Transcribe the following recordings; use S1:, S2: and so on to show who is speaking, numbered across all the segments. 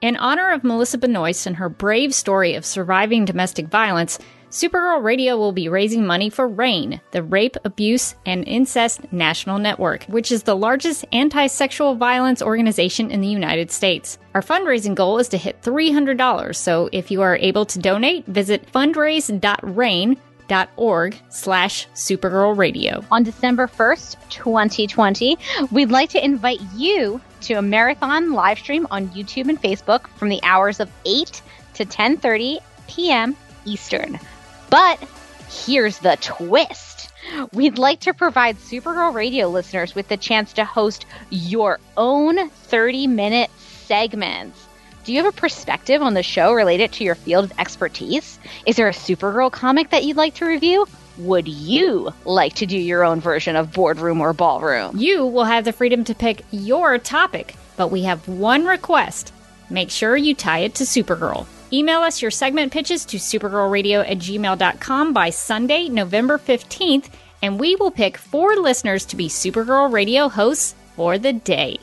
S1: In honor of Melissa Benoist and her brave story of surviving domestic violence, Supergirl Radio will be raising money for RAINN, the Rape, Abuse, and Incest National Network, which is the largest anti sexual violence organization in the United States. Our fundraising goal is to hit $300, so if you are able to donate, visit fundraise.rainn.org slash Supergirl Radio.
S2: On December 1st, 2020, we'd like to invite you to a marathon live stream on YouTube and Facebook from the hours of 8 to 10:30 p.m. Eastern. But here's the twist. We'd like to provide Supergirl Radio listeners with the chance to host your own 30-minute segments. Do you have a perspective on the show related to your field of expertise? Is there a Supergirl comic that you'd like to review? Would you like to do your own version of boardroom or ballroom?
S1: You will have the freedom to pick your topic, but we have one request. Make sure you tie it to Supergirl. Email us your segment pitches to supergirlradio at gmail.com by Sunday, November 15th, and we will pick four listeners to be Supergirl Radio hosts for the day.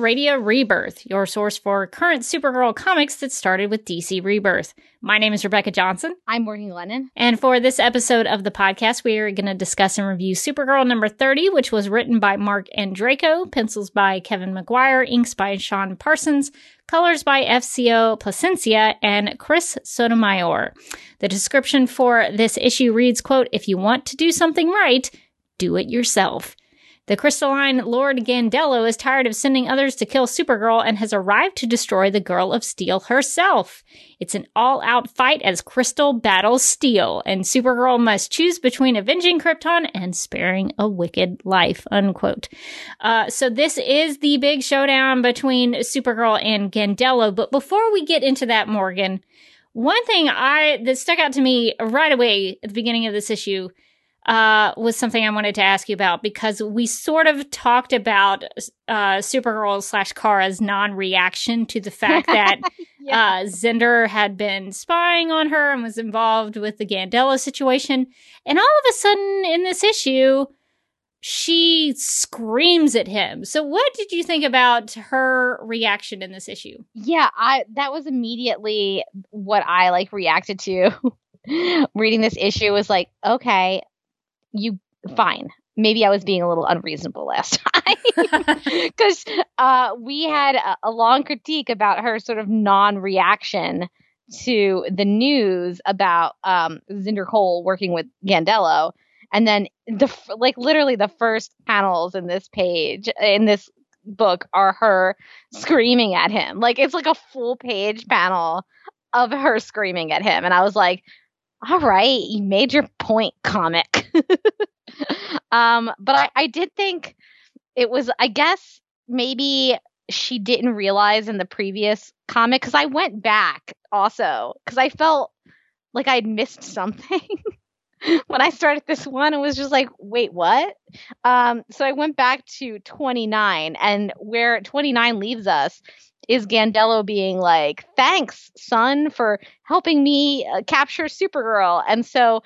S1: Radio Rebirth, your source for current Supergirl comics that started with DC Rebirth. My name is Rebecca Johnson.
S2: I'm Morgan Lennon.
S1: And for this episode of the podcast, we are going to discuss and review Supergirl number 30, which was written by Marc Andreyko, pencils by Kevin Maguire, inks by Sean Parsons, colors by FCO Plascencia and Chris Sotomayor. The description for this issue reads, quote, if you want to do something right, do it yourself. The crystalline Lord Gandello is tired of sending others to kill Supergirl and has arrived to destroy the Girl of Steel herself. It's an all out fight as Crystal battles Steel, and Supergirl must choose between avenging Krypton and sparing a wicked life. Unquote. Uh, so this is the big showdown between Supergirl and Gandello. But before we get into that, Morgan, one thing I that stuck out to me right away at the beginning of this issue uh, was something I wanted to ask you about because we sort of talked about uh, Supergirl slash Kara's non reaction to the fact that yeah. uh, Zender had been spying on her and was involved with the Gandello situation. And all of a sudden in this issue, she screams at him. So what did you think about her reaction in this issue?
S2: Yeah, I that was immediately what I like reacted to. Reading this issue was like, okay, you fine. Maybe I was being a little unreasonable last time. Because uh, we had a, a long critique about her sort of non-reaction to the news about um, Zinder Cole working with Gandello, and then the like literally the first panels in this page in this book are her screaming at him. Like it's like a full page panel of her screaming at him, and I was like, all right, you made your point, comic. um, but I, I did think it was, I guess, maybe she didn't realize in the previous comic because I went back also because I felt like I'd missed something. when I started this one, it was just like, wait, what? Um, so I went back to 29, and where 29 leaves us is Gandello being like, "Thanks, son, for helping me uh, capture Supergirl." And so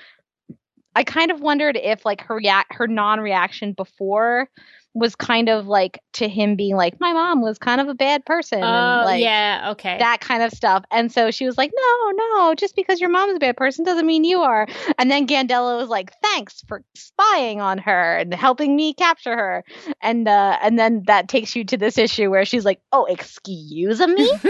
S2: I kind of wondered if like her rea- her non-reaction before was kind of like to him being like, my mom was kind of a bad person.
S1: Oh,
S2: and like,
S1: yeah, okay.
S2: that kind of stuff. And so she was like, no, no, just because your mom's a bad person doesn't mean you are. And then Gandela was like, thanks for spying on her and helping me capture her. And uh, and then that takes you to this issue where she's like, oh, excuse me.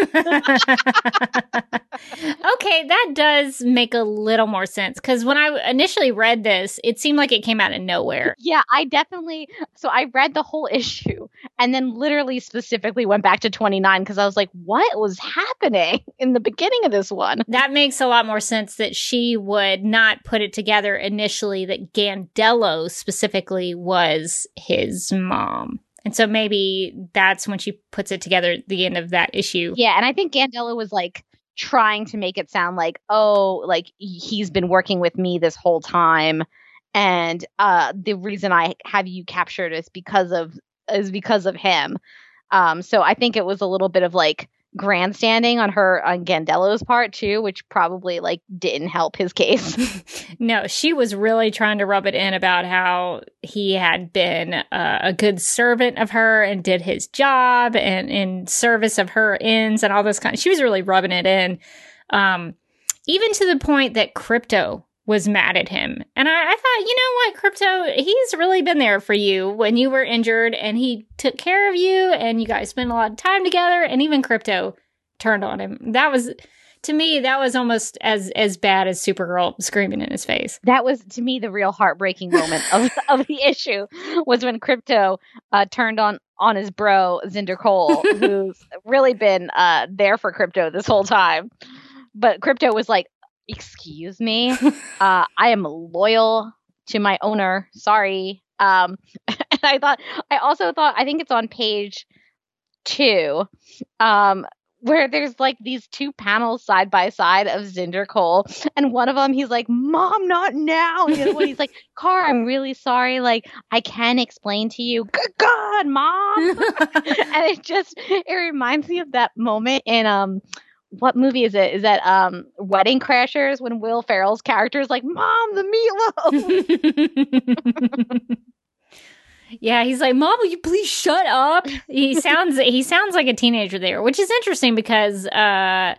S1: okay, that does make a little more sense because when I initially read this, it seemed like it came out of nowhere.
S2: yeah, I definitely. So I read the whole issue and then literally specifically went back to 29 because I was like, what was happening in the beginning of this one?
S1: That makes a lot more sense that she would not put it together initially that Gandello specifically was his mom. And so maybe that's when she puts it together at the end of that issue.
S2: Yeah, and I think Gandela was like trying to make it sound like, oh, like he's been working with me this whole time. And uh the reason I have you captured is because of is because of him. Um so I think it was a little bit of like grandstanding on her on Gandello's part too, which probably like didn't help his case.
S1: no, she was really trying to rub it in about how he had been uh, a good servant of her and did his job and in service of her ends and all this kind. Of, she was really rubbing it in, um, even to the point that Krypto was mad at him. And I, I, thought, you know what, Krypto, he's really been there for you when you were injured and he took care of you and you guys spent a lot of time together and even Krypto turned on him. That was to me, that was almost as as bad as Supergirl screaming in his face.
S2: That was to me the real heartbreaking moment of, of the issue was when Krypto uh, turned on on his bro Zinder Cole, who's really been uh, there for Krypto this whole time. But Krypto was like, excuse me uh, i am loyal to my owner sorry um and i thought i also thought i think it's on page two um where there's like these two panels side by side of Zinder Cole, and one of them he's like, "Mom, not now." And the other one he's like, "Car, I'm really sorry. Like, I can explain to you." Good God, mom! and it just it reminds me of that moment in um what movie is it? Is that um Wedding Crashers when Will Ferrell's character is like, "Mom, the meatloaf."
S1: yeah, he's like, "Mom, will you please shut up?" He sounds he sounds like a teenager there, which is interesting because uh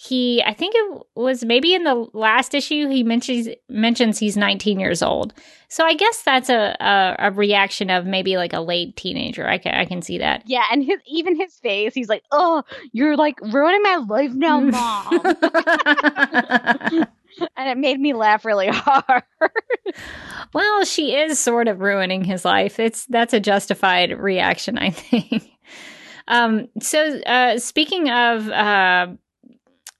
S1: he I think it was maybe in the last issue he mentions mentions he's 19 years old. So I guess that's a a, a reaction of maybe like a late teenager. I can I can see that.
S2: Yeah, and his even his face, he's like, "Oh, you're like ruining my life now, mom." and it made me laugh really hard.
S1: well, she is sort of ruining his life. It's that's a justified reaction, I think. Um, so uh, speaking of uh,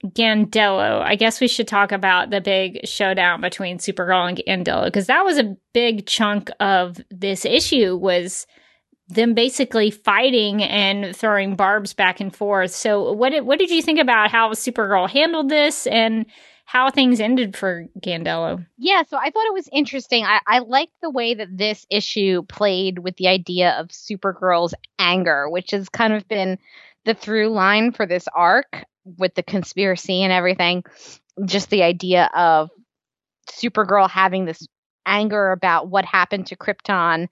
S1: Gandello, I guess we should talk about the big showdown between Supergirl and Gandello because that was a big chunk of this issue was them basically fighting and throwing barbs back and forth. So what did, what did you think about how Supergirl handled this and how things ended for Gandello?
S2: Yeah, so I thought it was interesting. I, I liked the way that this issue played with the idea of Supergirl's anger, which has kind of been the through line for this arc with the conspiracy and everything, just the idea of Supergirl having this anger about what happened to Krypton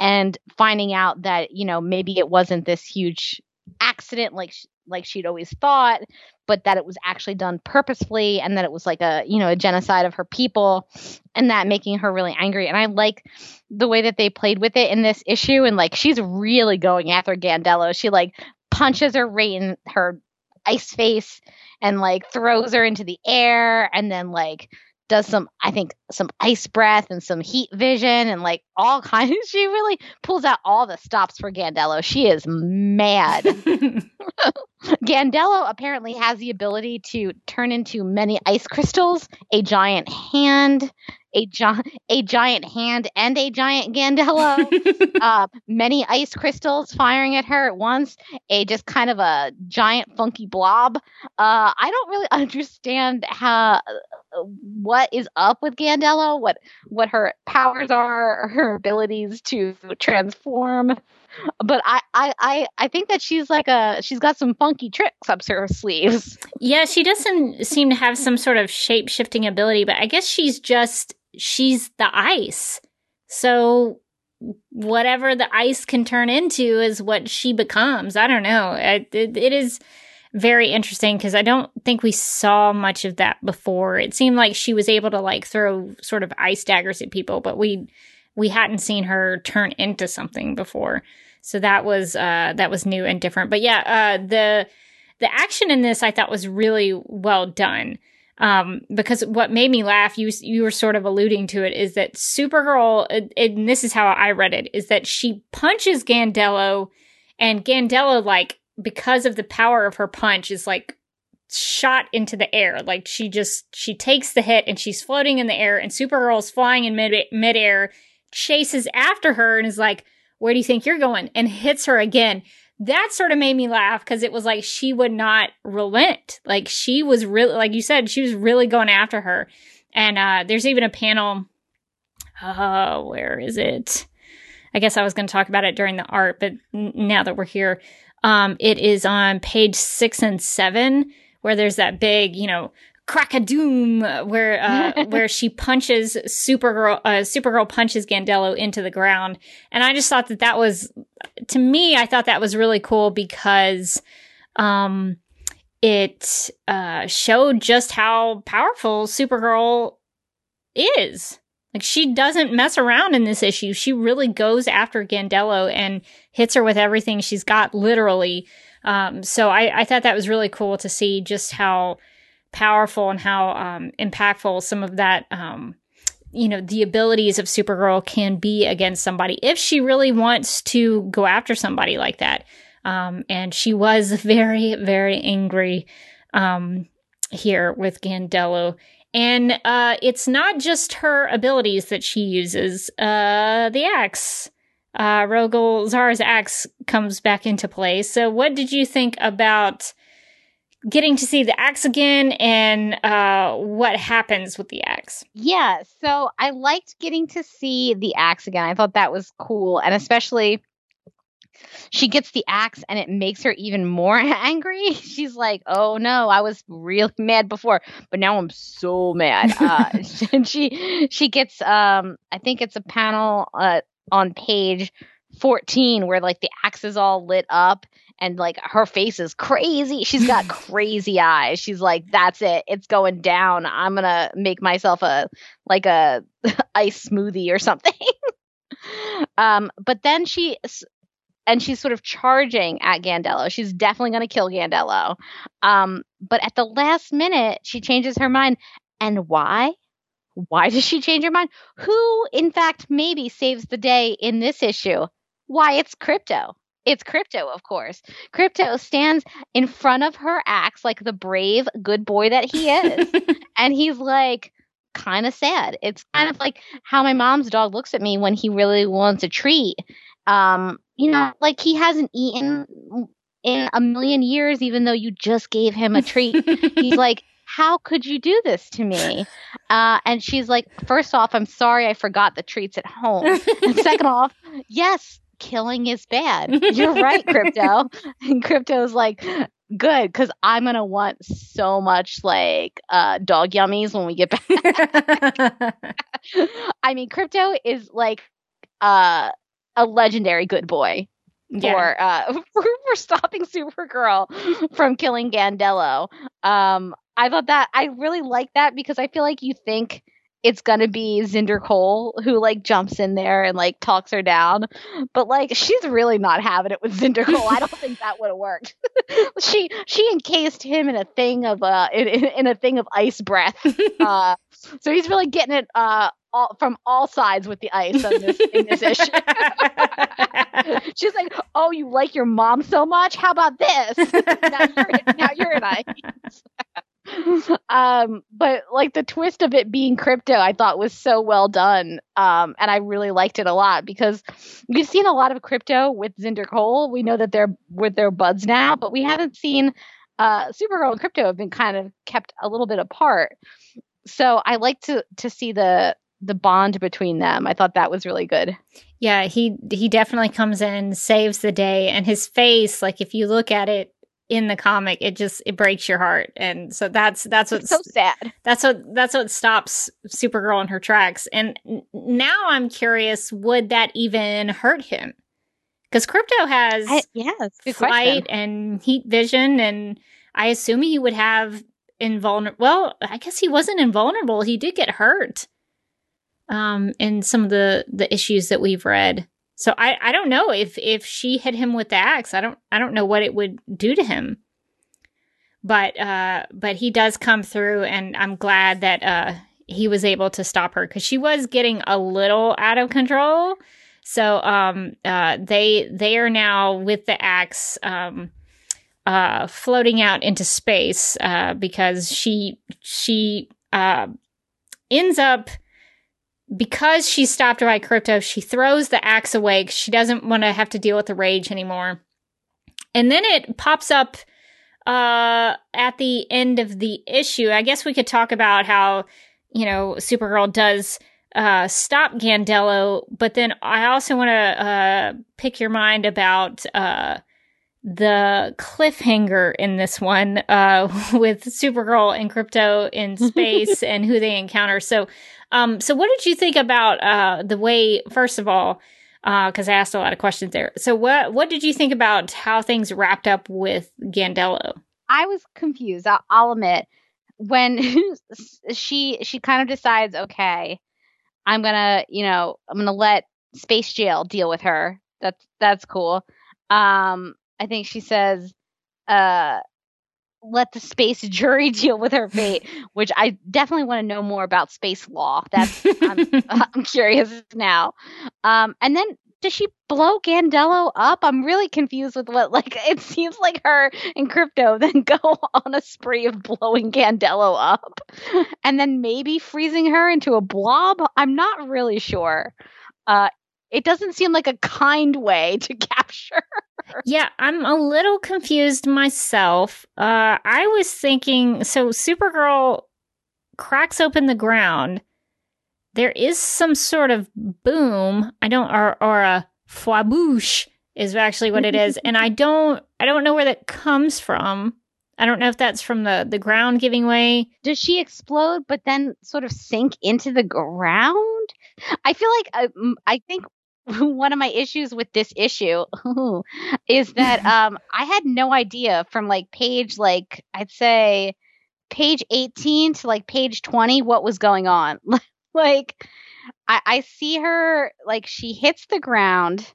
S2: and finding out that, you know, maybe it wasn't this huge accident like like she'd always thought, but that it was actually done purposefully and that it was like a, you know, a genocide of her people and that making her really angry. And I like the way that they played with it in this issue and like she's really going after Gandello. She like punches her right in her ice face and like throws her into the air and then like does some I think some ice breath and some heat vision and like all kinds she really pulls out all the stops for Gandello. She is mad. Gandello apparently has the ability to turn into many ice crystals, a giant hand, a, gi- a giant hand and a giant Gandello, uh, many ice crystals firing at her at once, a just kind of a giant funky blob. Uh, I don't really understand how what is up with Gandello, what what her powers are, her abilities to transform. But I, I, I, I think that she's like a she's got some funky tricks up her sleeves.
S1: Yeah, she doesn't seem to have some sort of shape shifting ability, but I guess she's just she's the ice. So whatever the ice can turn into is what she becomes. I don't know. it, it, it is very interesting because I don't think we saw much of that before. It seemed like she was able to like throw sort of ice daggers at people, but we we hadn't seen her turn into something before. So that was uh that was new and different. But yeah, uh the the action in this I thought was really well done. Um, because what made me laugh, you you were sort of alluding to it, is that Supergirl, and this is how I read it, is that she punches Gandello, and Gandello like because of the power of her punch is like shot into the air. Like she just she takes the hit and she's floating in the air, and Supergirl's flying in mid midair, chases after her and is like, "Where do you think you're going?" and hits her again that sort of made me laugh because it was like she would not relent. Like she was really, like you said, she was really going after her. And uh, there's even a panel. Uh, where is it? I guess I was going to talk about it during the art, but n- now that we're here, um, it is on page six and seven where there's that big, you know, crack a doom where uh, where she punches Supergirl uh, Supergirl punches Gandello into the ground and I just thought that that was to me I thought that was really cool because um it uh showed just how powerful Supergirl is. Like she doesn't mess around in this issue. She really goes after Gandello and hits her with everything she's got literally. Um so I I thought that was really cool to see just how powerful and how um, impactful some of that, um, you know, the abilities of Supergirl can be against somebody if she really wants to go after somebody like that. Um, and she was very, very angry um, here with Gandello. And uh, it's not just her abilities that she uses. Uh, the axe, uh, Rogol Zaar's axe, comes back into play. So, what did you think about getting to see the axe again and uh, what happens with the axe.
S2: Yeah, so I liked getting to see the axe again. I thought that was cool, and especially she gets the axe and it makes her even more angry. She's like, "Oh no, I was really mad before, but now I'm so mad." Uh, and she she gets um I think it's a panel uh, on page 14 where like the axe is all lit up and like her face is crazy. She's got crazy eyes. She's like, that's it. It's going down. I'm to make myself a like a ice smoothie or something. um but then she and she's sort of charging at Gandello. She's definitely to kill Gandello. Um but at the last minute she changes her mind. And why? Why does she change her mind? Who in fact maybe saves the day in this issue? Why it's Krypto. it's Krypto, of course. Krypto stands in front of her axe like the brave, good boy that he is. and he's like, kind of sad. It's kind of like how my mom's dog looks at me when he really wants a treat. Um, you know, like he hasn't eaten in a million years, even though you just gave him a treat. he's like, how could you do this to me? Uh, and she's like, first off, I'm sorry I forgot the treats at home. And second off, yes, killing is bad. You're right, Krypto. and Krypto's like, good, because I'm gonna want so much like uh, dog yummies when we get back. I mean, Krypto is like uh, a legendary good boy yeah. for uh for, for stopping Supergirl from killing Gandello. Um, I thought that I really like that because I feel like you think it's gonna be Zinder Kol who like jumps in there and like talks her down. But like she's really not having it with Zinder Kol. I don't think that would have worked. she she encased him in a thing of uh in, in a thing of ice breath. Uh so he's really getting it uh all, from all sides with the ice on this, in this issue. She's like, "Oh, you like your mom so much? How about this? now you're now you're in ice." um, but like the twist of it being Krypto, I thought was so well done. Um, and I really liked it a lot because we've seen a lot of Krypto with Zinder Kol. We know that they're with their buds now, but we haven't seen uh, Supergirl and Krypto have been kind of kept a little bit apart. So I like to to see the the bond between them. I thought that was really good.
S1: Yeah, he he definitely comes in, saves the day, and his face, like if you look at it in the comic it just it breaks your heart and so that's that's what's
S2: so sad
S1: that's what that's what stops supergirl in her tracks and now i'm curious would that even hurt him because Krypto has
S2: I, yeah,
S1: flight and heat vision, and I assume he would have invulnerable. Well, I guess he wasn't invulnerable. He did get hurt um, in some of the the issues that we've read. So I I don't know if if she hit him with the axe. I don't I don't know what it would do to him. But uh, but he does come through, and I'm glad that uh, he was able to stop her because she was getting a little out of control so um, uh, they they are now with the axe um, uh, floating out into space uh, because she she uh, ends up because she's stopped by Krypto, She throws the axe away. She doesn't want to have to deal with the rage anymore. And then it pops up uh, at the end of the issue. I guess we could talk about how you know Supergirl does uh, stop Gandello, but then I also want to uh, pick your mind about uh, the cliffhanger in this one uh, with Supergirl and Krypto in space and who they encounter. So, um, so what did you think about uh, the way? First of all, because uh, I asked a lot of questions there. So, what what did you think about how things wrapped up with Gandello?
S2: I was confused. I'll, I'll admit when she she kind of decides, okay I'm gonna, you know, I'm gonna let Space Jail deal with her. That's that's cool. Um, I think she says, uh, let the space jury deal with her fate, which I definitely want to know more about space law. That's I'm, I'm curious now. Um, and then does she blow Gandello up? I'm really confused with what like it seems like her and Krypto then go on a spree of blowing Gandello up and then maybe freezing her into a blob. I'm not really sure. Uh it doesn't seem like a kind way to capture.
S1: Yeah, I'm a little confused myself. Uh I was thinking so Supergirl cracks open the ground there is some sort of boom. I don't, or, or a fwaboosh is actually what it is. and I don't, I don't know where that comes from. I don't know if that's from the, the ground giving way.
S2: Does she explode, but then sort of sink into the ground? I feel like I, uh, I think one of my issues with this issue is that um, I had no idea from like page like I'd say page 18 to like page 20 what was going on. like I, I see her like she hits the ground.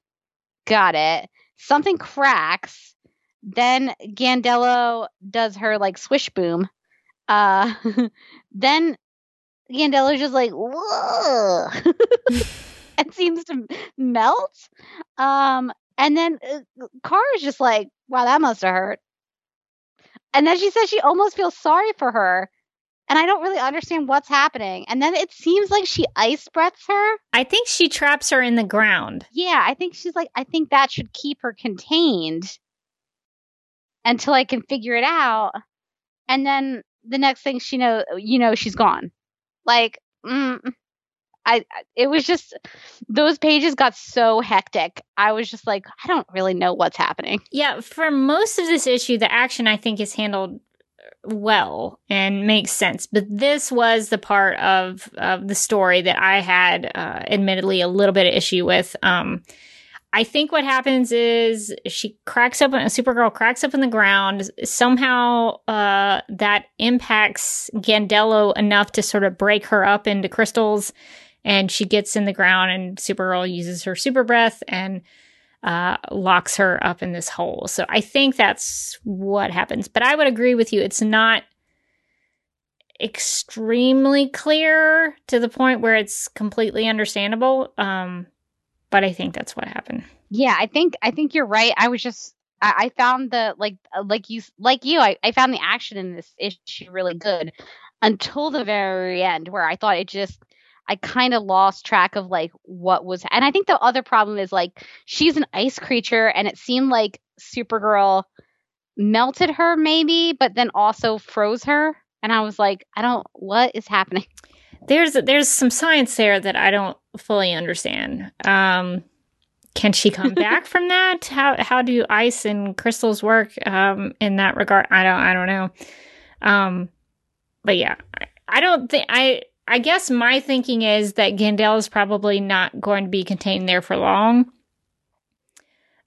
S2: Got it. Something cracks. Then Gandello does her like swish boom. Uh then Gandello's just like whoa and seems to melt. Um and then uh, Kara is just like, wow, that must have hurt. And then she says she almost feels sorry for her and I don't really understand what's happening. And then it seems like she ice breaths her.
S1: I think she traps her in the ground.
S2: Yeah, I think she's like, I think that should keep her contained until I can figure it out. And then the next thing she know, you know, she's gone. Like, mm, I, it was just those pages got so hectic. I was just like, I don't really know what's happening.
S1: Yeah, for most of this issue, the action I think is handled well and makes sense. But this was the part of, of the story that I had, uh, admittedly, a little bit of issue with. Um, I think what happens is she cracks up, a Supergirl cracks up in the ground. Somehow, uh, that impacts Gandello enough to sort of break her up into crystals. And she gets in the ground, and Supergirl uses her super breath and uh, locks her up in this hole. So I think that's what happens. But I would agree with you. It's not extremely clear to the point where it's completely understandable. Um, but I think that's what happened.
S2: Yeah, I think I think you're right. I was just I, I found the like uh, like you like you I, I found the action in this issue really good until the very end where I thought it just I kind of lost track of like what was. And I think the other problem is like she's an ice creature, and it seemed like Supergirl melted her maybe, but then also froze her. And I was like, I don't. What is happening?
S1: There's there's some science there that I don't fully understand. Um, can she come back from that? How how do ice and crystals work um, in that regard? I don't I don't know. Um, but yeah, I, I don't think I. I guess my thinking is that Gandel is probably not going to be contained there for long.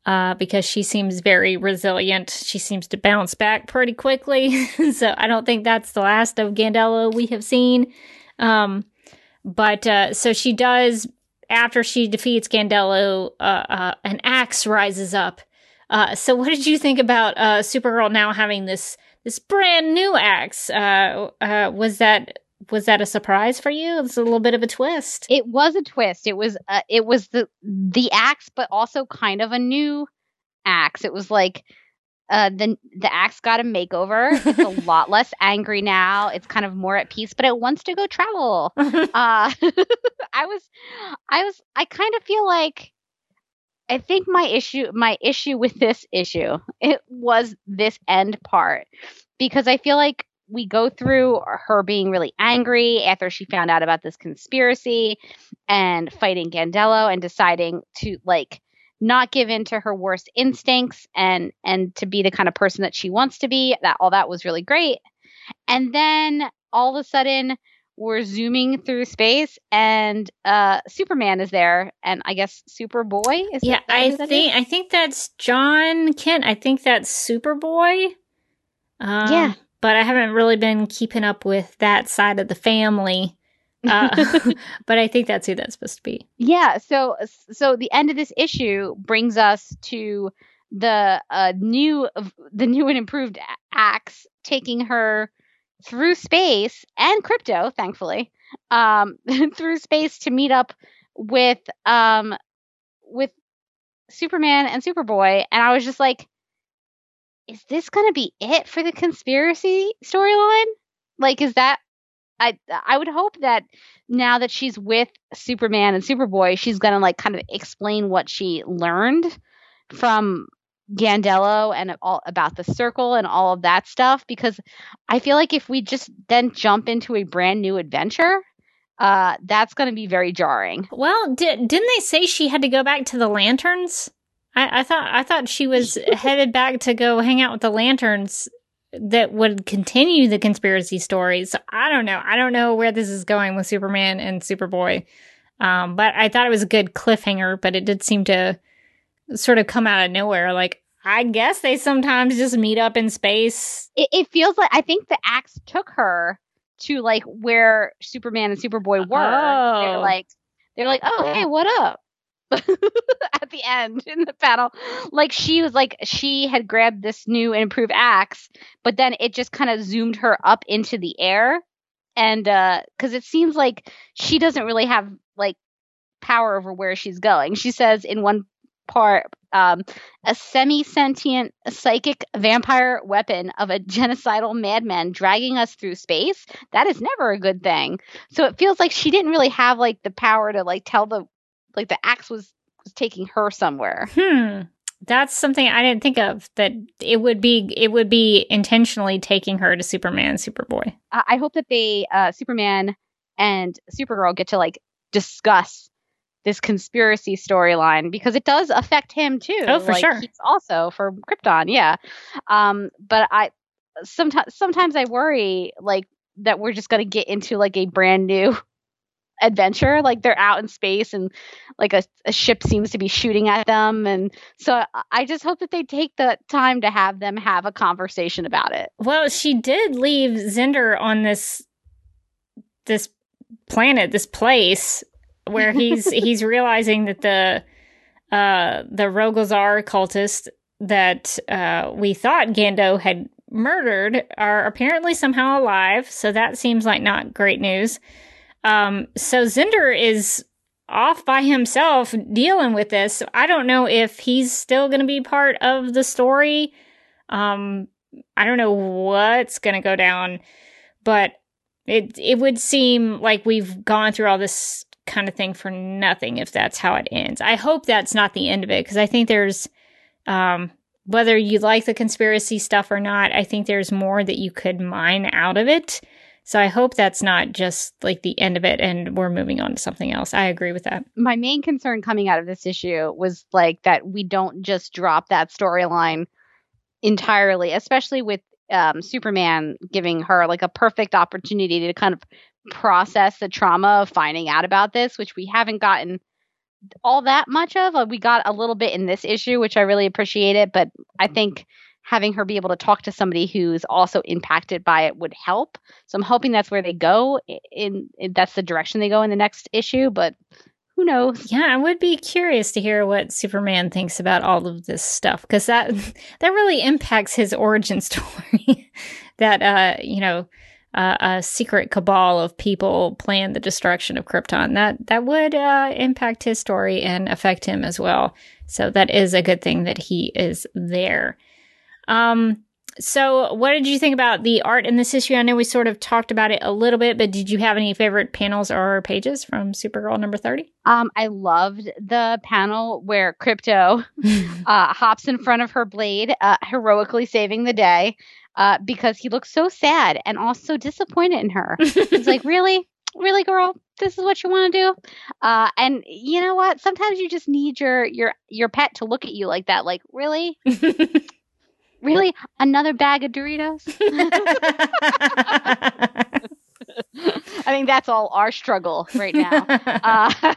S1: Uh, because she seems very resilient. She seems to bounce back pretty quickly. so I don't think that's the last of Gandela we have seen. Um, but uh, so she does after she defeats Gandelo, uh, uh, an axe rises up. Uh, so, what did you think about uh, Supergirl now having this this brand new axe? Was that was that a surprise for you? It's a little bit of a twist.
S2: It was a twist. It was it was the the axe, but also kind of a new axe. It was like uh, the the axe got a makeover. It's a lot less angry now. It's kind of more at peace, but it wants to go travel. uh, I was, I was, I kind of feel like I think my issue, my issue with this issue, it was this end part because I feel like we go through her being really angry after she found out about this conspiracy and fighting Gandelo and deciding to like not give in to her worst instincts and and to be the kind of person that she wants to be. That all that was really great. And then all of a sudden we're zooming through space and uh superman is there. And i guess superboy is
S1: yeah i think i think that's Jon Kent. I think that's superboy. Um, yeah but i haven't really been keeping up with that side of the family uh, but I think that's who that's supposed to be.
S2: Yeah. So so the end of this issue brings us to the uh, new the new and improved axe taking her through space and crypto, thankfully, um, through space to meet up with um with Superman and Superboy, and I was just like, is this gonna be it for the conspiracy storyline? Like, is that I I would hope that now that she's with Superman and Superboy, she's gonna like kind of explain what she learned from Gandelo and all about the circle and all of that stuff because I feel like if we just then jump into a brand new adventure, uh, that's going to be very jarring.
S1: Well, did, didn't they say she had to go back to the lanterns? I, I thought I thought she was headed back to go hang out with the lanterns that would continue the conspiracy stories. So I don't know. I don't know where this is going with Superman and Superboy. Um, but I thought it was a good cliffhanger, but it did seem to sort of come out of nowhere. Like, I guess they sometimes just meet up in space.
S2: It, it feels like I think the axe took her to like where Superman and Superboy were. Oh. They're like, they're like, oh hey, what up? at the end in the battle. Like she was like she had grabbed this new and improved axe, but then it just kind of zoomed her up into the air. And uh cuz it seems like she doesn't really have like power over where she's going. She says in one part um, a semi-sentient psychic vampire weapon of a genocidal madman dragging us through space that is never a good thing so it feels like she didn't really have like the power to like tell the like the axe was was taking her somewhere.
S1: Hmm. That's something I didn't think of. That it would be it would be intentionally taking her to Superman, Superboy.
S2: I hope that they uh, Superman and Supergirl get to like discuss this conspiracy storyline because it does affect him too.
S1: Oh, for
S2: like,
S1: sure.
S2: He's also for Krypton, yeah. Um, but I sometimes sometimes I worry like that we're just gonna get into like a brand new adventure like they're out in space and like a, a, ship seems to be shooting at them. And so i just hope that they take the time to have them have a conversation about it.
S1: Well she did leave Xander on this this planet this place where he's he's realizing that the uh the Rogol-Zaar cultist that uh we thought Gando had murdered are apparently somehow alive. So that seems like not great news um, so Xander is off by himself dealing with this. So I don't know if he's still going to be part of the story. Um, I don't know what's going to go down, but it it would seem like we've gone through all this kind of thing for nothing if that's how it ends. I hope that's not the end of it because I think there's um, whether you like the conspiracy stuff or not, I think there's more that you could mine out of it. So I hope that's not just like the end of it and we're moving on to something else. I agree with that.
S2: My main concern coming out of this issue was like that we don't just drop that storyline entirely, especially with um, Superman giving her like a perfect opportunity to kind of process the trauma of finding out about this, which we haven't gotten all that much of. Uh, we got a little bit in this issue, which I really appreciate it, but I think having her be able to talk to somebody who's also impacted by it would help. So I'm hoping that's where they go in, in that's the direction they go in the next issue, but who knows?
S1: Yeah, I would be curious to hear what Superman thinks about all of this stuff because that that really impacts his origin story. that uh, you know, uh, a secret cabal of people planned the destruction of Krypton. That that would uh, impact his story and affect him as well. So that is a good thing that he is there. Um, so what did you think about the art in this issue? I know we sort of talked about it a little bit, but did you have any favorite panels or pages from Supergirl number 30?
S2: Um, I loved the panel where Krypto uh, hops in front of her blade, uh, heroically saving the day uh, because he looks so sad and also disappointed in her. He's like, really? Really, girl? This is what you want to do? Uh, and you know what? Sometimes you just need your your your pet to look at you like that. Like, really? really? Another bag of Doritos? I think that's all our struggle right now. Uh,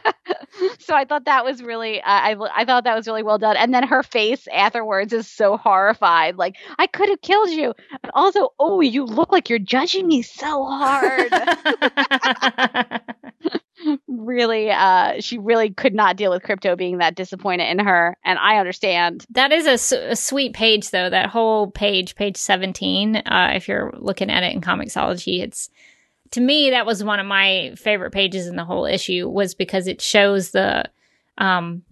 S2: so I thought that was really, uh, I I thought that was really well done. And then her face afterwards is so horrified, like I could have killed you. And also, oh, you look like you're judging me so hard. really uh she really could not deal with Krypto being that disappointed in her and i understand.
S1: That is a, su- a sweet page though that whole page page 17 uh if you're looking at it in Comixology it's to me that was one of my favorite pages in the whole issue was because it shows the um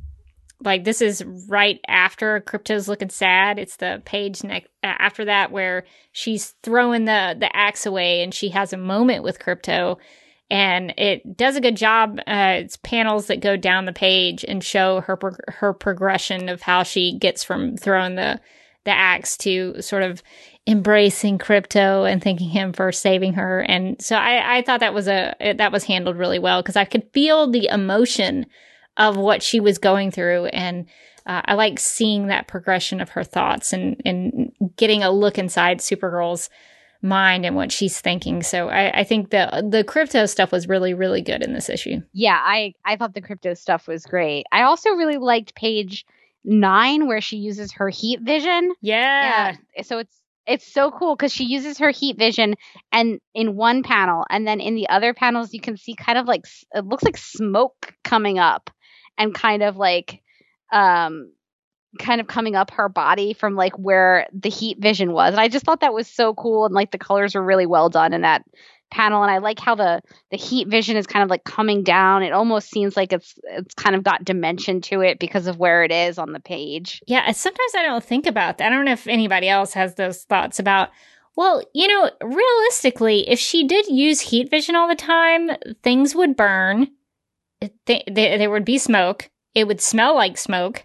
S1: like this is right after Krypto's looking sad. It's the page next after that where she's throwing the the axe away and she has a moment with Krypto and it does a good job uh, it's panels that go down the page and show her pro- her progression of how she gets from throwing the the axe to sort of embracing Krypto and thanking him for saving her. And so I, I thought that was a that was handled really well because I could feel the emotion of what she was going through, and uh, I like seeing that progression of her thoughts and and getting a look inside Supergirl's mind and what she's thinking. So I, I think the the Krypto stuff was really really good in this issue.
S2: Yeah, I I thought the Krypto stuff was great. I also really liked page nine where she uses her heat vision.
S1: Yeah.
S2: yeah. So it's it's so cool because she uses her heat vision and in one panel and then in the other panels you can see kind of like it looks like smoke coming up and kind of like um kind of coming up her body from like where the heat vision was and i just thought that was so cool and like the colors were really well done in that panel and I like how the the heat vision is kind of like coming down. It almost seems like it's it's kind of got dimension to it because of where it is on the page.
S1: Yeah, sometimes I don't think about that. I don't know if anybody else has those thoughts about well, you know, realistically, if she did use heat vision all the time, things would burn. Th- there would be smoke. It would smell like smoke.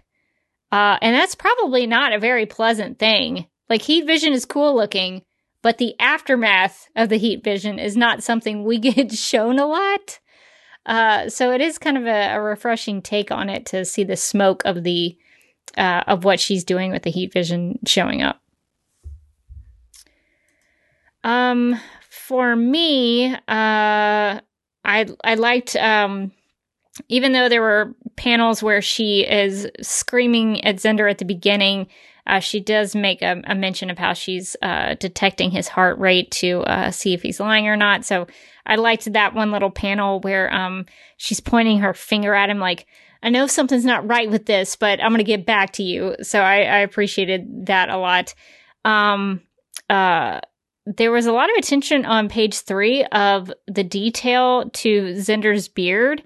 S1: Uh, and that's probably not a very pleasant thing. Like heat vision is cool looking, but the aftermath of the heat vision is not something we get shown a lot. Uh, so it is kind of a, a, refreshing take on it to see the smoke of the uh, of what she's doing with the heat vision showing up. Um, for me, uh, I I liked um, even though there were panels where she is screaming at Zender at the beginning, uh, she does make a, a, mention of how she's uh, detecting his heart rate to uh, see if he's lying or not. So I liked that one little panel where um, she's pointing her finger at him, like, I know something's not right with this, but I'm going to get back to you. So I, I appreciated that a lot. Um, uh, there was a lot of attention on page three of the detail to Zender's beard.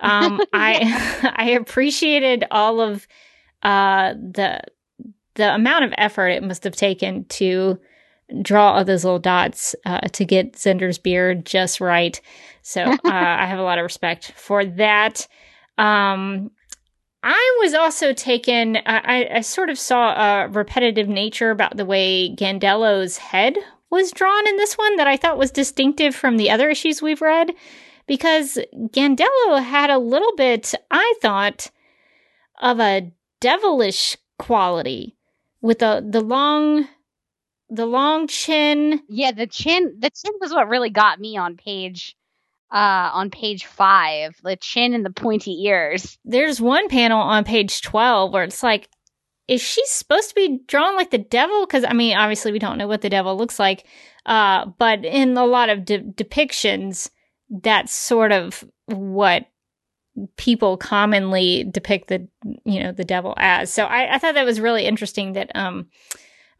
S1: Um, I I appreciated all of uh, the the amount of effort it must have taken to draw all those little dots uh, to get Zender's beard just right. So uh, I have a lot of respect for that. Um, I was also taken, I, I, sort of saw a repetitive nature about the way Gandello's head was drawn in this one that I thought was distinctive from the other issues we've read because Gandello had a little bit, I thought, of a devilish quality with the the long the long chin.
S2: Yeah, the chin the chin was what really got me on page uh on page 5, the chin and the pointy ears.
S1: There's one panel on page 12 where it's like is she supposed to be drawn like the devil cuz I mean obviously we don't know what the devil looks like. Uh but in a lot of de- depictions that's sort of what people commonly depict the you know the devil as. So I, I thought that was really interesting that um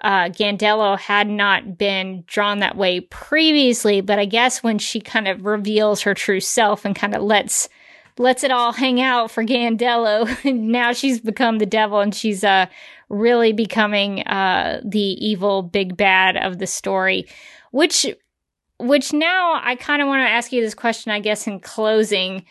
S1: uh, Gandello had not been drawn that way previously, but I guess when she kind of reveals her true self and kind of lets lets it all hang out for Gandello, now she's become the devil and she's uh really becoming uh the evil big bad of the story, which which now I kind of want to ask you this question, I guess, in closing.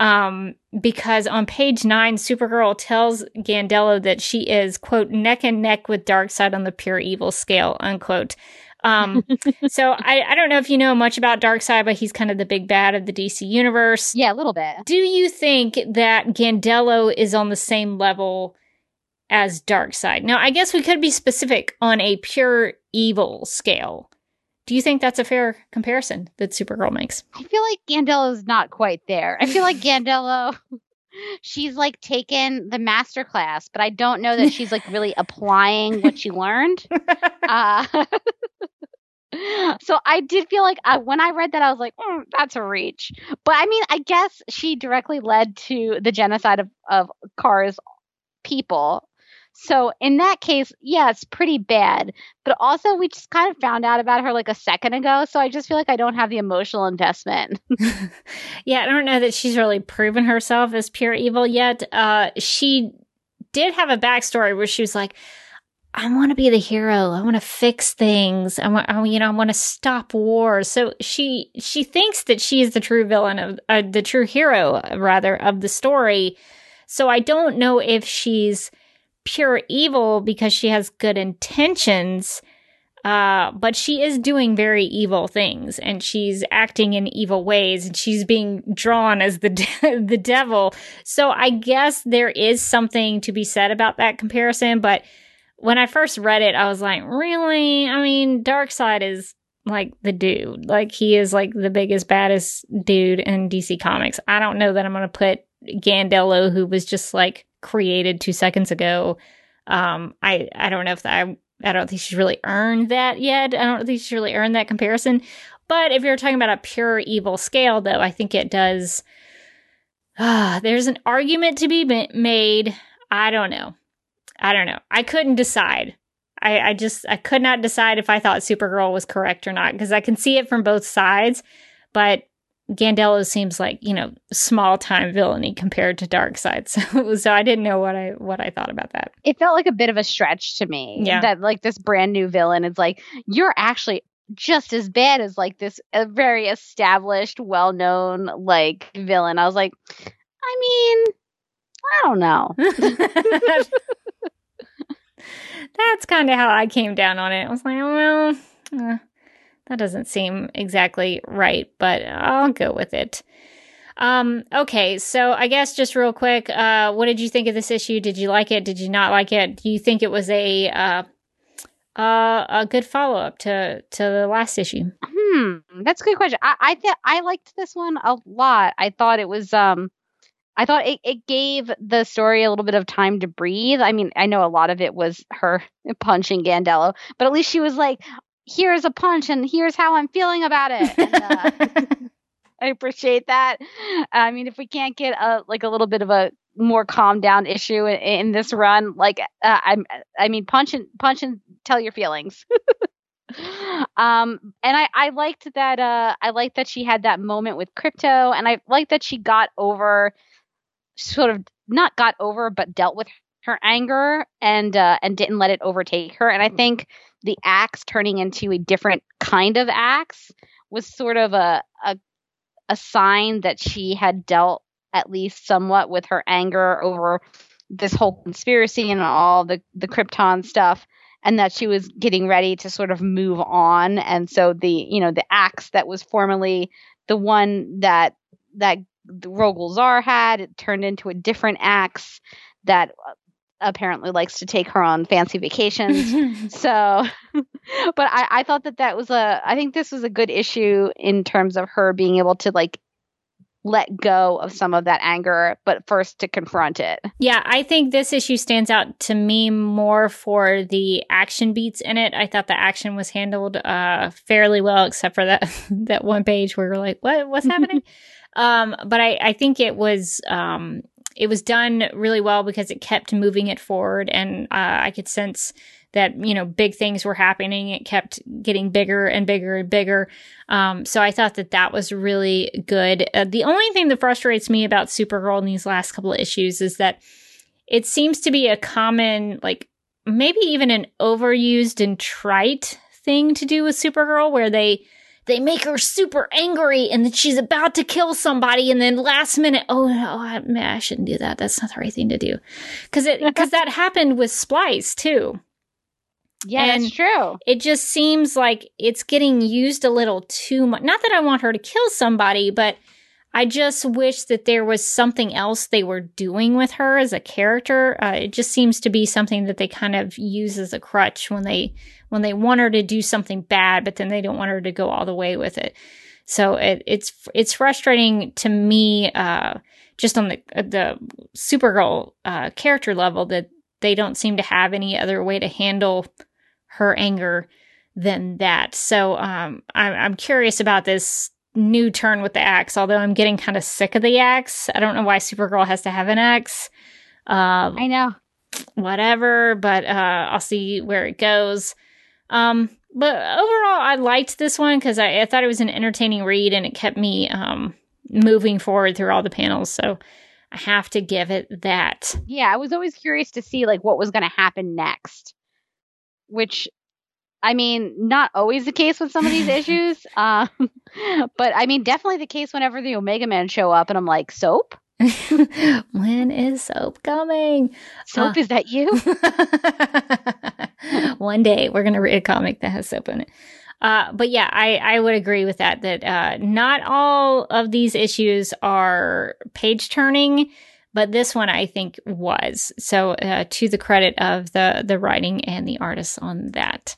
S1: Um, because on page nine, Supergirl tells Gandello that she is, quote, neck and neck with Darkseid on the pure evil scale, unquote. Um, so I, I don't know if you know much about Darkseid, but he's kind of the big bad of the DC universe.
S2: Yeah, a little bit.
S1: Do you think that Gandello is on the same level as Darkseid? Now, I guess we could be specific on a pure evil scale. Do you think that's a fair comparison that Supergirl makes?
S2: I feel like Gandello's not quite there. I feel like Gandello she's like taken the master class, but I don't know that she's like really applying what she learned. Uh, so I did feel like uh, when I read that, I was like, mm, that's a reach. But I mean, I guess she directly led to the genocide of, of Kara's people. So in that case, yeah, it's pretty bad. But also, we just kind of found out about her like a second ago. So I just feel like I don't have the emotional investment.
S1: yeah, I don't know that she's really proven herself as pure evil yet. Uh, she did have a backstory where she was like, I want to be the hero. I want to fix things. I want, I, you know, I want to stop wars. So she she thinks that she is the true villain of uh, the true hero, rather, of the story. So I don't know if she's pure evil because she has good intentions. Uh, but she is doing very evil things and she's acting in evil ways and she's being drawn as the de- the devil. So I guess there is something to be said about that comparison, but when I first read it, I was like, really? I mean, Darkseid is like the dude. Like he is like the biggest baddest dude in DC Comics. I don't know that I'm going to put Gandello who was just like created two seconds ago. Um, I I don't know if I I don't think she's really earned that yet. I don't think she's really earned that comparison. But if you're talking about a pure evil scale, though, I think it does. Uh, there's an argument to be made. I don't know. I don't know. I couldn't decide. I, I just I could not decide if I thought Supergirl was correct or not because I can see it from both sides, but Gandello seems like you know small time villainy compared to Darkseid. So so I didn't know what I what I thought about that.
S2: It felt like a bit of a stretch to me.
S1: Yeah,
S2: that like this brand new villain is like you're actually just as bad as like this a very established, well known like villain. I was like, I mean, I don't know.
S1: That's kind of how I came down on it. I was like, well. Uh that doesn't seem exactly right, but I'll go with it. Um, okay, so I guess just real quick, uh, what did you think of this issue? Did you like it? Did you not like it? Do you think it was a uh, uh, a good follow up to to the last issue?
S2: Hmm, that's a good question. I I th- I liked this one a lot. I thought it was um, I thought it, it gave the story a little bit of time to breathe. I mean, I know a lot of it was her punching Gandello, but at least she was like, here's a punch and here's how I'm feeling about it. And, uh, I appreciate that. I mean, if we can't get a like a little bit of a more calm down issue in, in this run, like uh, I'm, I mean, punch and punch and tell your feelings. um, and I I liked that. Uh, I liked that she had that moment with Krypto, and I liked that she got over, sort of not got over, but dealt with her anger and uh, and didn't let it overtake her. And I think the axe turning into a different kind of axe was sort of a a, a sign that she had dealt at least somewhat with her anger over this whole conspiracy and all the the Krypton stuff. and that she was getting ready to sort of move on. And so the, you know, the axe that was formerly the one that, that Rogol Zaar had, it turned into a different axe that apparently likes to take her on fancy vacations. so, but I, I thought that that was a, I think this was a good issue in terms of her being able to like let go of some of that anger, but first to confront it.
S1: Yeah, I think this issue stands out to me more for the action beats in it. I thought the action was handled uh, fairly well, except for that that one page where we're like, "What? What's happening?" um, but I, I think it was um, it was done really well because it kept moving it forward, and uh, I could sense that you know big things were happening. It kept getting bigger and bigger and bigger. Um, so I thought that that was really good. Uh, the only thing that frustrates me about Supergirl in these last couple of issues is that it seems to be a common, like maybe even an overused and trite thing to do with Supergirl, where they they make her super angry and then she's about to kill somebody and then last minute oh no I, I shouldn't do that that's not the right thing to do because it because that happened with splice too
S2: yeah, and that's true.
S1: It just seems like it's getting used a little too much. Not that I want her to kill somebody, but I just wish that there was something else they were doing with her as a character. Uh, it just seems to be something that they kind of use as a crutch when they when they want her to do something bad, but then they don't want her to go all the way with it. So it, it's it's frustrating to me, uh, just on the the Supergirl uh, character level that they don't seem to have any other way to handle her anger than that. So um, I'm, I'm curious about this new turn with the axe, although I'm getting kind of sick of the axe. I don't know why Supergirl has to have an axe.
S2: Uh, I know.
S1: Whatever, but uh, I'll see where it goes. Um, but overall, I liked this one because I, I, thought it was an entertaining read and it kept me um, moving forward through all the panels. So I have to give it that.
S2: Yeah, I was always curious to see like what was going to happen next which I mean, not always the case with some of these issues, um, but I mean, definitely the case whenever the Omega Men show up, and I'm like, soap.
S1: when is soap coming?
S2: Soap, uh, is that you?
S1: one day we're gonna read a comic that has soap in it. Uh, but yeah, I, I would agree with that. That uh, not all of these issues are page turning but this one I think was. So uh, to the credit of the the writing and the artists on that.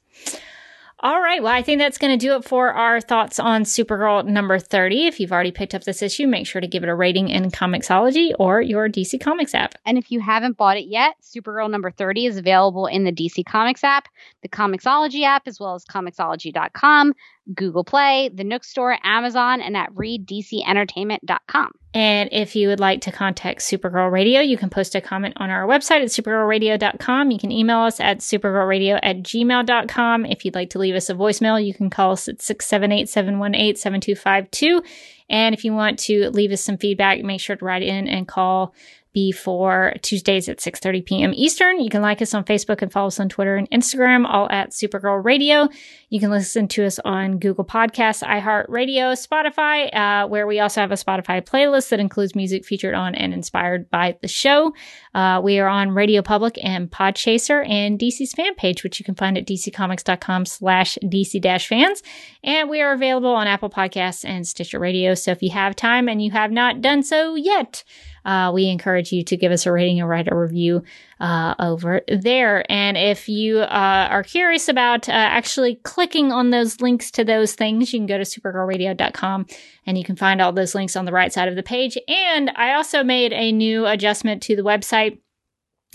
S1: All right. Well, I think that's going to do it for our thoughts on Supergirl number 30. If you've already picked up this issue, make sure to give it a rating in Comixology or your DC Comics app.
S2: And if you haven't bought it yet, Supergirl number 30 is available in the DC Comics app, the Comixology app, as well as Comixology.com, Google Play, the Nook Store, Amazon, and at readdcentertainment.com.
S1: And if you would like to contact Supergirl Radio, you can post a comment on our website at supergirlradio.com. You can email us at supergirlradio at gmail.com. If you'd like to leave us a voicemail, you can call us at 678 718 7252. And if you want to leave us some feedback, make sure to write in and call before Tuesdays at 6:30 p.m. Eastern. You can like us on Facebook and follow us on Twitter and Instagram, all at Supergirl Radio. You can listen to us on Google Podcasts, iHeartRadio, Spotify, uh, where we also have a Spotify playlist that includes music featured on and inspired by the show. Uh, we are on Radio Public and Podchaser and DC's fan page, which you can find at dccomics.com slash dc-fans. And we are available on Apple Podcasts and Stitcher Radio. So if you have time and you have not done so yet, uh, we encourage you to give us a rating and write a review uh, over there. And if you uh, are curious about uh, actually clicking on those links to those things, you can go to supergirlradio.com and you can find all those links on the right side of the page. And I also made a new adjustment to the website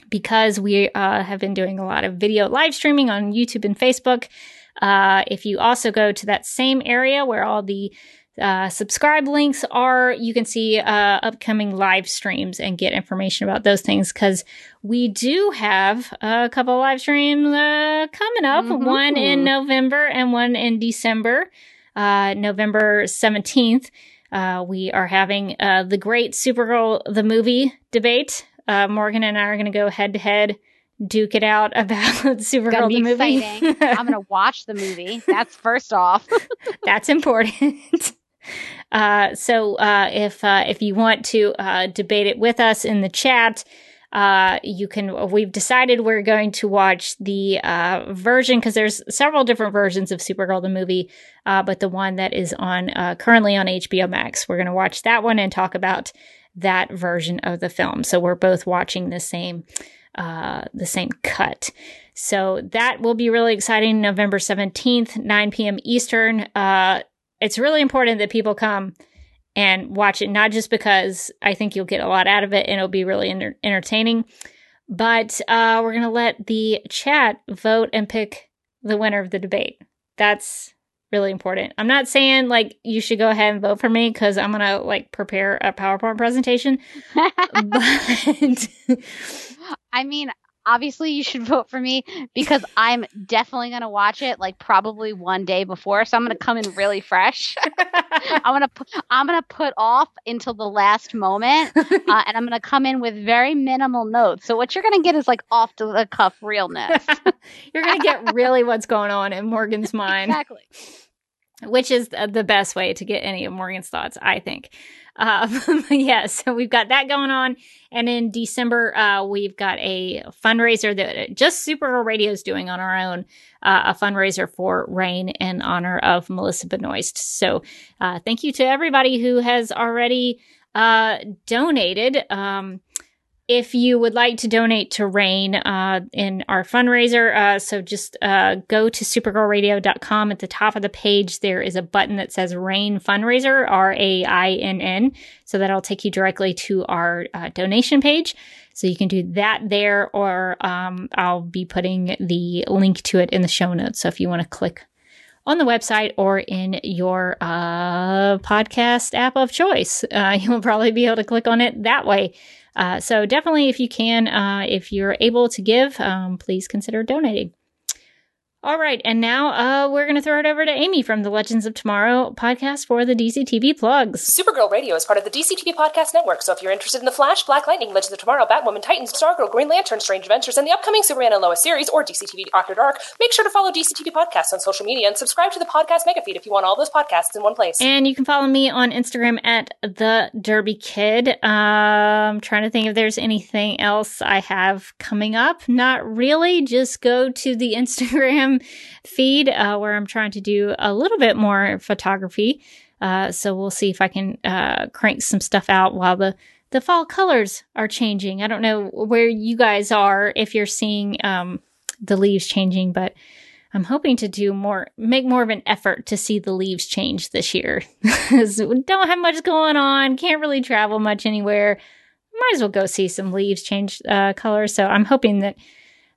S1: because we uh, have been doing a lot of video live streaming on YouTube and Facebook. Uh, if you also go to that same area where all the uh, subscribe links are you can see uh, upcoming live streams and get information about those things because we do have a couple live streams uh, coming up mm-hmm. one in november and one in december uh, november 17th uh, we are having uh, the great supergirl the movie debate morgan and i are going to go head to head duke it out about Supergirl the movie.
S2: I'm gonna watch the movie. That's first off.
S1: That's important. Uh, so uh, if uh, if you want to uh, debate it with us in the chat, uh, you can. We've decided we're going to watch the version because there's several different versions of Supergirl the movie, but the one that is on currently on HBO Max. We're going to watch that one and talk about that version of the film. So we're both watching the same the same cut. So that will be really exciting. November seventeenth, nine p.m. Eastern. Uh, it's really important that people come and watch it, not just because I think you'll get a lot out of it and it'll be really enter- entertaining, but uh, we're going to let the chat vote and pick the winner of the debate. That's really important. I'm not saying like you should go ahead and vote for me because I'm going to like prepare a PowerPoint presentation. but
S2: I mean, obviously you should vote for me because I'm definitely going to watch it like probably one day before. So I'm going to come in really fresh. I'm going to I'm going to put off until the last moment uh, and I'm going to come in with very minimal notes. So what you're going to get is like off to the cuff realness.
S1: you're going to get really what's going on in Morgan's mind.
S2: exactly.
S1: Which is the best way to get any of Morgan's thoughts, I think. Um, yeah, so we've got that going on. And in December, uh, we've got a fundraiser that just Supergirl Radio is doing on our own, uh, a fundraiser for RAINN in honor of Melissa Benoist. So uh, thank you to everybody who has already uh, donated. Um, if you would like to donate to RAINN uh, in our fundraiser, uh, so just uh, go to supergirlradio.com. At the top of the page, there is a button that says RAINN Fundraiser, R A I N N. So that'll take you directly to our uh, donation page. So you can do that there, or um, I'll be putting the link to it in the show notes. So if you want to click on the website or in your uh, podcast app of choice, uh, you'll probably be able to click on it that way. Uh, so definitely, if you can, uh, if you're able to give, um, please consider donating. All right, and now uh, we're going to throw it over to Amy from the Legends of Tomorrow podcast for the DCTV plugs.
S3: Supergirl Radio is part of the DCTV Podcast Network, so if you're interested in The Flash, Black Lightning, Legends of Tomorrow, Batwoman, Titans, Stargirl, Green Lantern, Strange Adventures, and the upcoming Superman and Lois series, or DCTV After Dark, make sure to follow DCTV Podcasts on social media and subscribe to the podcast mega feed if you want all those podcasts in one place.
S1: And you can follow me on Instagram at the Derby Kid. I'm trying to think if there's anything else I have coming up. Not really. Just go to the Instagram feed uh, where I'm trying to do a little bit more photography. Uh, so we'll see if I can uh, crank some stuff out while the the fall colors are changing. I don't know where you guys are if you're seeing um, the leaves changing, but I'm hoping to do more, make more of an effort to see the leaves change this year. don't have much going on, can't really travel much anywhere. Might as well go see some leaves change uh, color. So I'm hoping that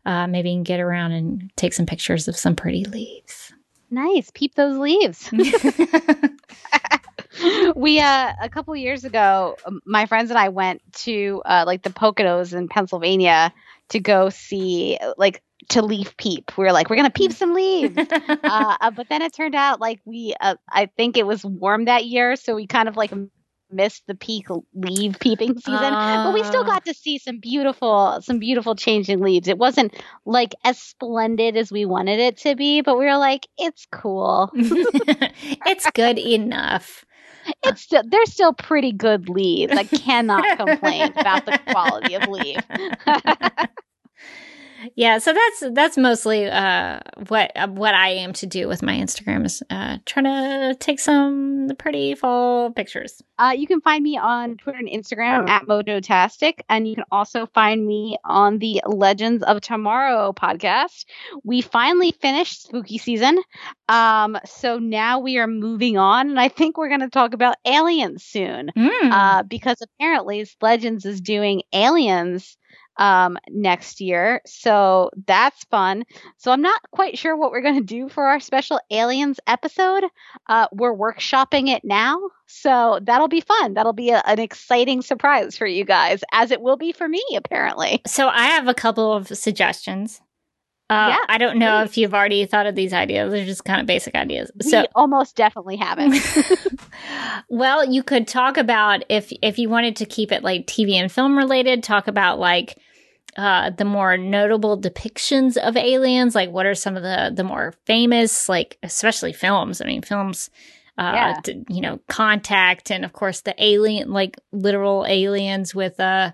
S1: uh, maybe you can get around and take some pictures of some pretty leaves.
S2: Nice. Peep those leaves. we uh a couple years ago um, my friends and i went to uh like the poconos in pennsylvania to go see like to leaf peep we were like we're gonna peep some leaves uh, uh, but then it turned out like we uh, i think it was warm that year so we kind of like missed the peak leave peeping season uh, but we still got to see some beautiful some beautiful changing leaves. It wasn't like as splendid as we wanted it to be but we were like it's cool.
S1: It's good enough.
S2: It's still, they're still pretty good leaves. I cannot complain about the quality of leaf
S1: yeah so that's that's mostly uh, what uh, what i aim to do with my instagram is uh, trying to take some pretty fall pictures.
S2: Uh, you can find me on twitter and instagram at mojotastic and you can also find me on the legends of tomorrow podcast. We finally finished spooky season um, so now we are moving on and i think we're going to talk about aliens soon.
S1: Mm.
S2: because apparently legends is doing aliens um, next year. So that's fun. So I'm not quite sure what we're going to do for our special aliens episode. Uh, we're workshopping it now. So that'll be fun. That'll be a, an exciting surprise for you guys, as it will be for me, apparently.
S1: So I have a couple of suggestions. Uh,
S2: Yeah,
S1: I don't know
S2: please.
S1: if you've already thought of these ideas. They're just kind of basic ideas.
S2: We
S1: So,
S2: almost definitely haven't.
S1: well, you could talk about if if you wanted to keep it like TV and film related. Talk about like uh, the more notable depictions of aliens. Like, what are some of the the more famous, like especially films? I mean, films. Uh,
S2: Yeah.
S1: t- you know, contact, and of course the alien, like literal aliens with uh,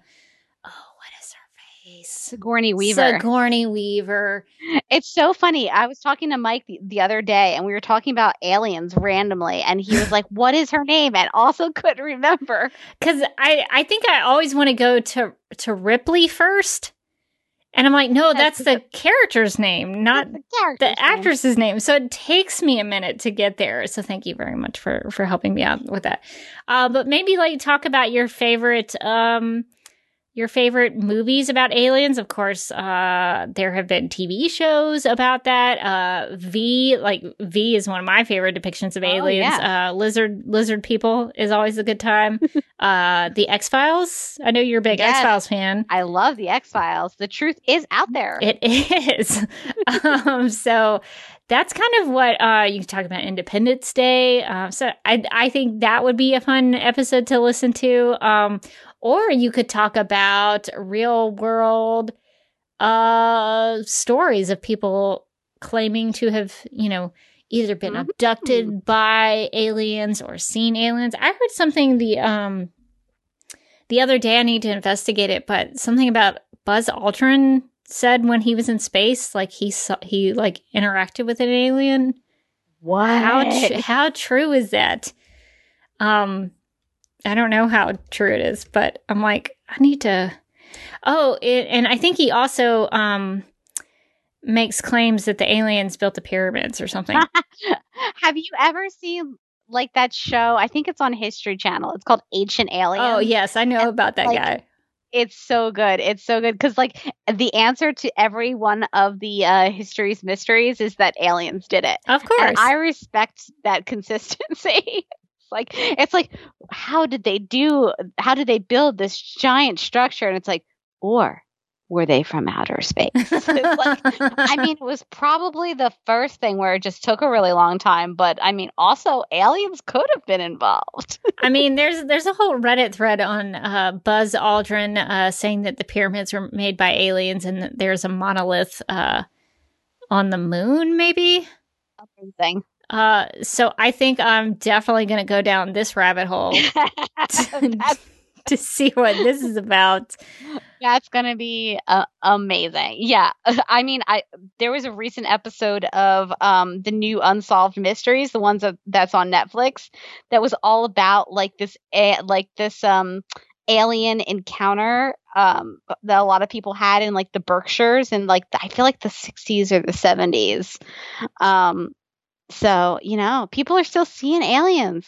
S1: oh, what is her face.
S2: Sigourney Weaver.
S1: Sigourney Weaver.
S2: It's so funny. I was talking to Mike the, the other day and we were talking about aliens randomly and he was like, "What is her name?" and also couldn't remember.
S1: Cuz I I think I always want to go to to Ripley first. And I'm like, "No, that's the character's name, not
S2: the,
S1: the
S2: name.
S1: actress's name. So it takes me a minute to get there. So thank you very much for for helping me out with that. Uh, but maybe like talk about your favorite um your favorite movies about aliens. Of course, uh there have been TV shows about that. Uh V like V is one of my favorite depictions of
S2: Oh,
S1: aliens.
S2: yeah.
S1: Uh lizard lizard people is always a good time. uh The X-Files. I know you're a big
S2: Yes.
S1: X-Files fan.
S2: I love the X Files. The truth is out there.
S1: It is. um, so that's kind of what uh, you can talk about Independence Day. Uh, so I I think that would be a fun episode to listen to. Um, or you could talk about real world uh, stories of people claiming to have you know either been
S2: Mhm.
S1: abducted by aliens or seen aliens. I heard something the um the other day. I need to investigate it, but something about Buzz Aldrin said when he was in space, like he saw, he like interacted with an alien.
S2: what?
S1: How tr- how true is that? Um, I don't know how true it is, but I'm like, I need to. Oh, it, and I think he also um makes claims that the aliens built the pyramids or something.
S2: Have you ever seen like that show? I think it's on History Channel. It's called Ancient Aliens.
S1: oh yes, I know about that
S2: like,
S1: guy.
S2: It's so good. It's so good because like the answer to every one of the uh, history's mysteries is that aliens did it.
S1: Of course,
S2: And I respect that consistency. Like it's like how did they do how did they build this giant structure and it's like or were they from outer space? Like, I mean, it was probably the first thing where it just took a really long time, but I mean, also aliens could have been involved.
S1: I mean, there's there's a whole Reddit thread on uh, Buzz Aldrin uh, saying that the pyramids were made by aliens, and that there's a monolith uh, on the moon, maybe.
S2: Amazing.
S1: Uh, so I think I'm definitely going to go down this rabbit hole
S2: that's,
S1: to see what this is about.
S2: that's gonna be uh, amazing. Yeah, I mean, I there was a recent episode of um the new Unsolved Mysteries, the ones that, that's on Netflix, that was all about like this like this um alien encounter um that a lot of people had in like the Berkshires and like I feel like the 60s or the 70s. Um so, you know, people are still seeing aliens.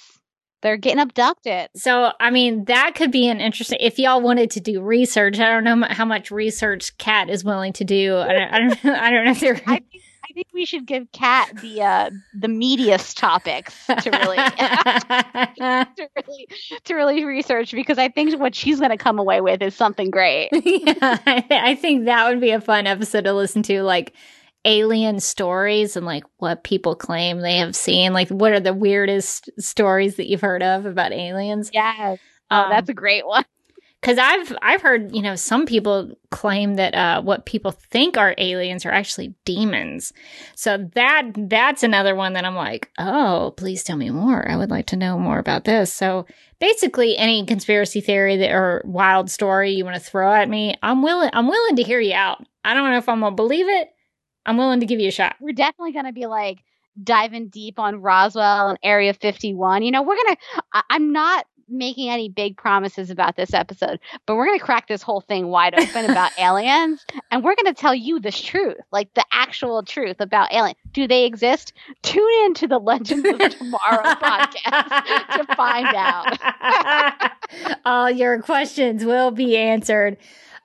S2: They're getting abducted.
S1: So I mean, that could be an interesting. If y'all wanted to do research, I don't know how much research Kat is willing to do. I don't. I don't, I don't know if they're.
S2: I think I think we should give Kat the uh the meatiest topics to really to really to really research because I think what she's going to come away with is something great.
S1: yeah, I, I think that would be a fun episode to listen to, like alien stories and like what people claim they have seen. Like, what are the weirdest stories that you've heard of about aliens?
S2: Yes. Oh, that's a great one.
S1: because I've I've heard you know some people claim that uh, what people think are aliens are actually demons. So that that's another one that I'm like, oh, please tell me more. I would like to know more about this. So basically, any conspiracy theory that, or wild story you want to throw at me, I'm willing I'm willing to hear you out. I don't know if I'm gonna believe it. I'm willing to give you a shot.
S2: We're definitely going to be like diving deep on Roswell and Area 51. You know, we're going to I'm not making any big promises about this episode, but we're going to crack this whole thing wide open about aliens and we're going to tell you the truth, like the actual truth about aliens. Do they exist? Tune in to the Legends of Tomorrow podcast to find out.
S1: All your questions will be answered.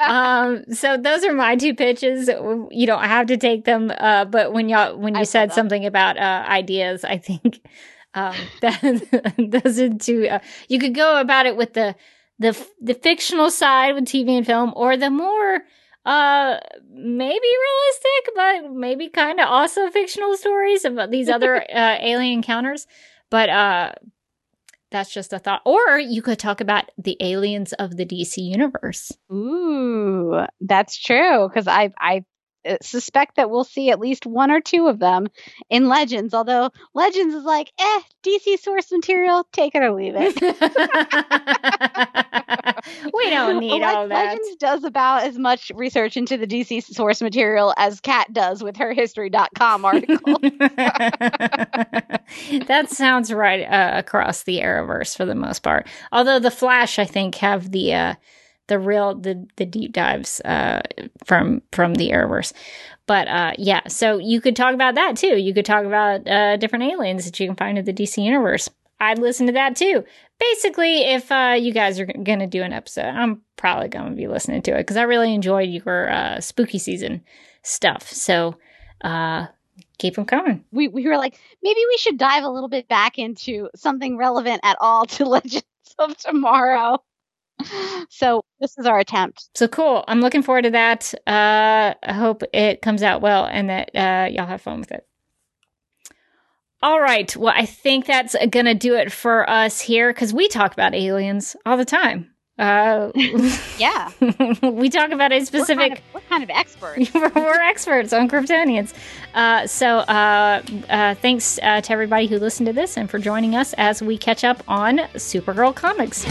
S1: Um so those are my two pitches. You don't have to take them uh but when y'all when you
S2: love
S1: said something about uh ideas i think um that those are two uh, you could go about it with the the the fictional side with tv and film or the more uh maybe realistic but maybe kind of also fictional stories about these other uh alien encounters. But uh that's just a thought. Or you could talk about the aliens of the dc universe.
S2: Ooh, that's true because I I suspect that we'll see at least one or two of them in Legends. Although Legends is like, eh, DC source material, take it or leave it.
S1: we don't need
S2: Le-
S1: all that.
S2: Legends does about as much research into the DC source material as Kat does with her History.com article.
S1: that sounds right uh, across the Arrowverse for the most part. Although the Flash, I think, have the uh, the real the the deep dives uh, from from the Arrowverse. But uh, yeah, so you could talk about that too. You could talk about uh, different aliens that you can find in the DC universe. I'd listen to that too. Basically, if uh, you guys are going to do an episode, I'm probably going to be listening to it because I really enjoyed your uh, spooky season stuff. So uh, keep them coming.
S2: we, we were like, maybe we should dive a little bit back into something relevant at all to Legends of Tomorrow. So this is our attempt.
S1: So cool. I'm looking forward to that. Uh, I hope it comes out well and that uh, y'all have fun with it. All right. Well, I think that's going to do it for us here because we talk about aliens all the time. Uh,
S2: Yeah.
S1: we talk about a specific.
S2: kind of, we're kind of experts.
S1: we're, we're experts on Kryptonians. Uh, so uh, uh, thanks uh, to everybody who listened to this and for joining us as we catch up on Supergirl comics.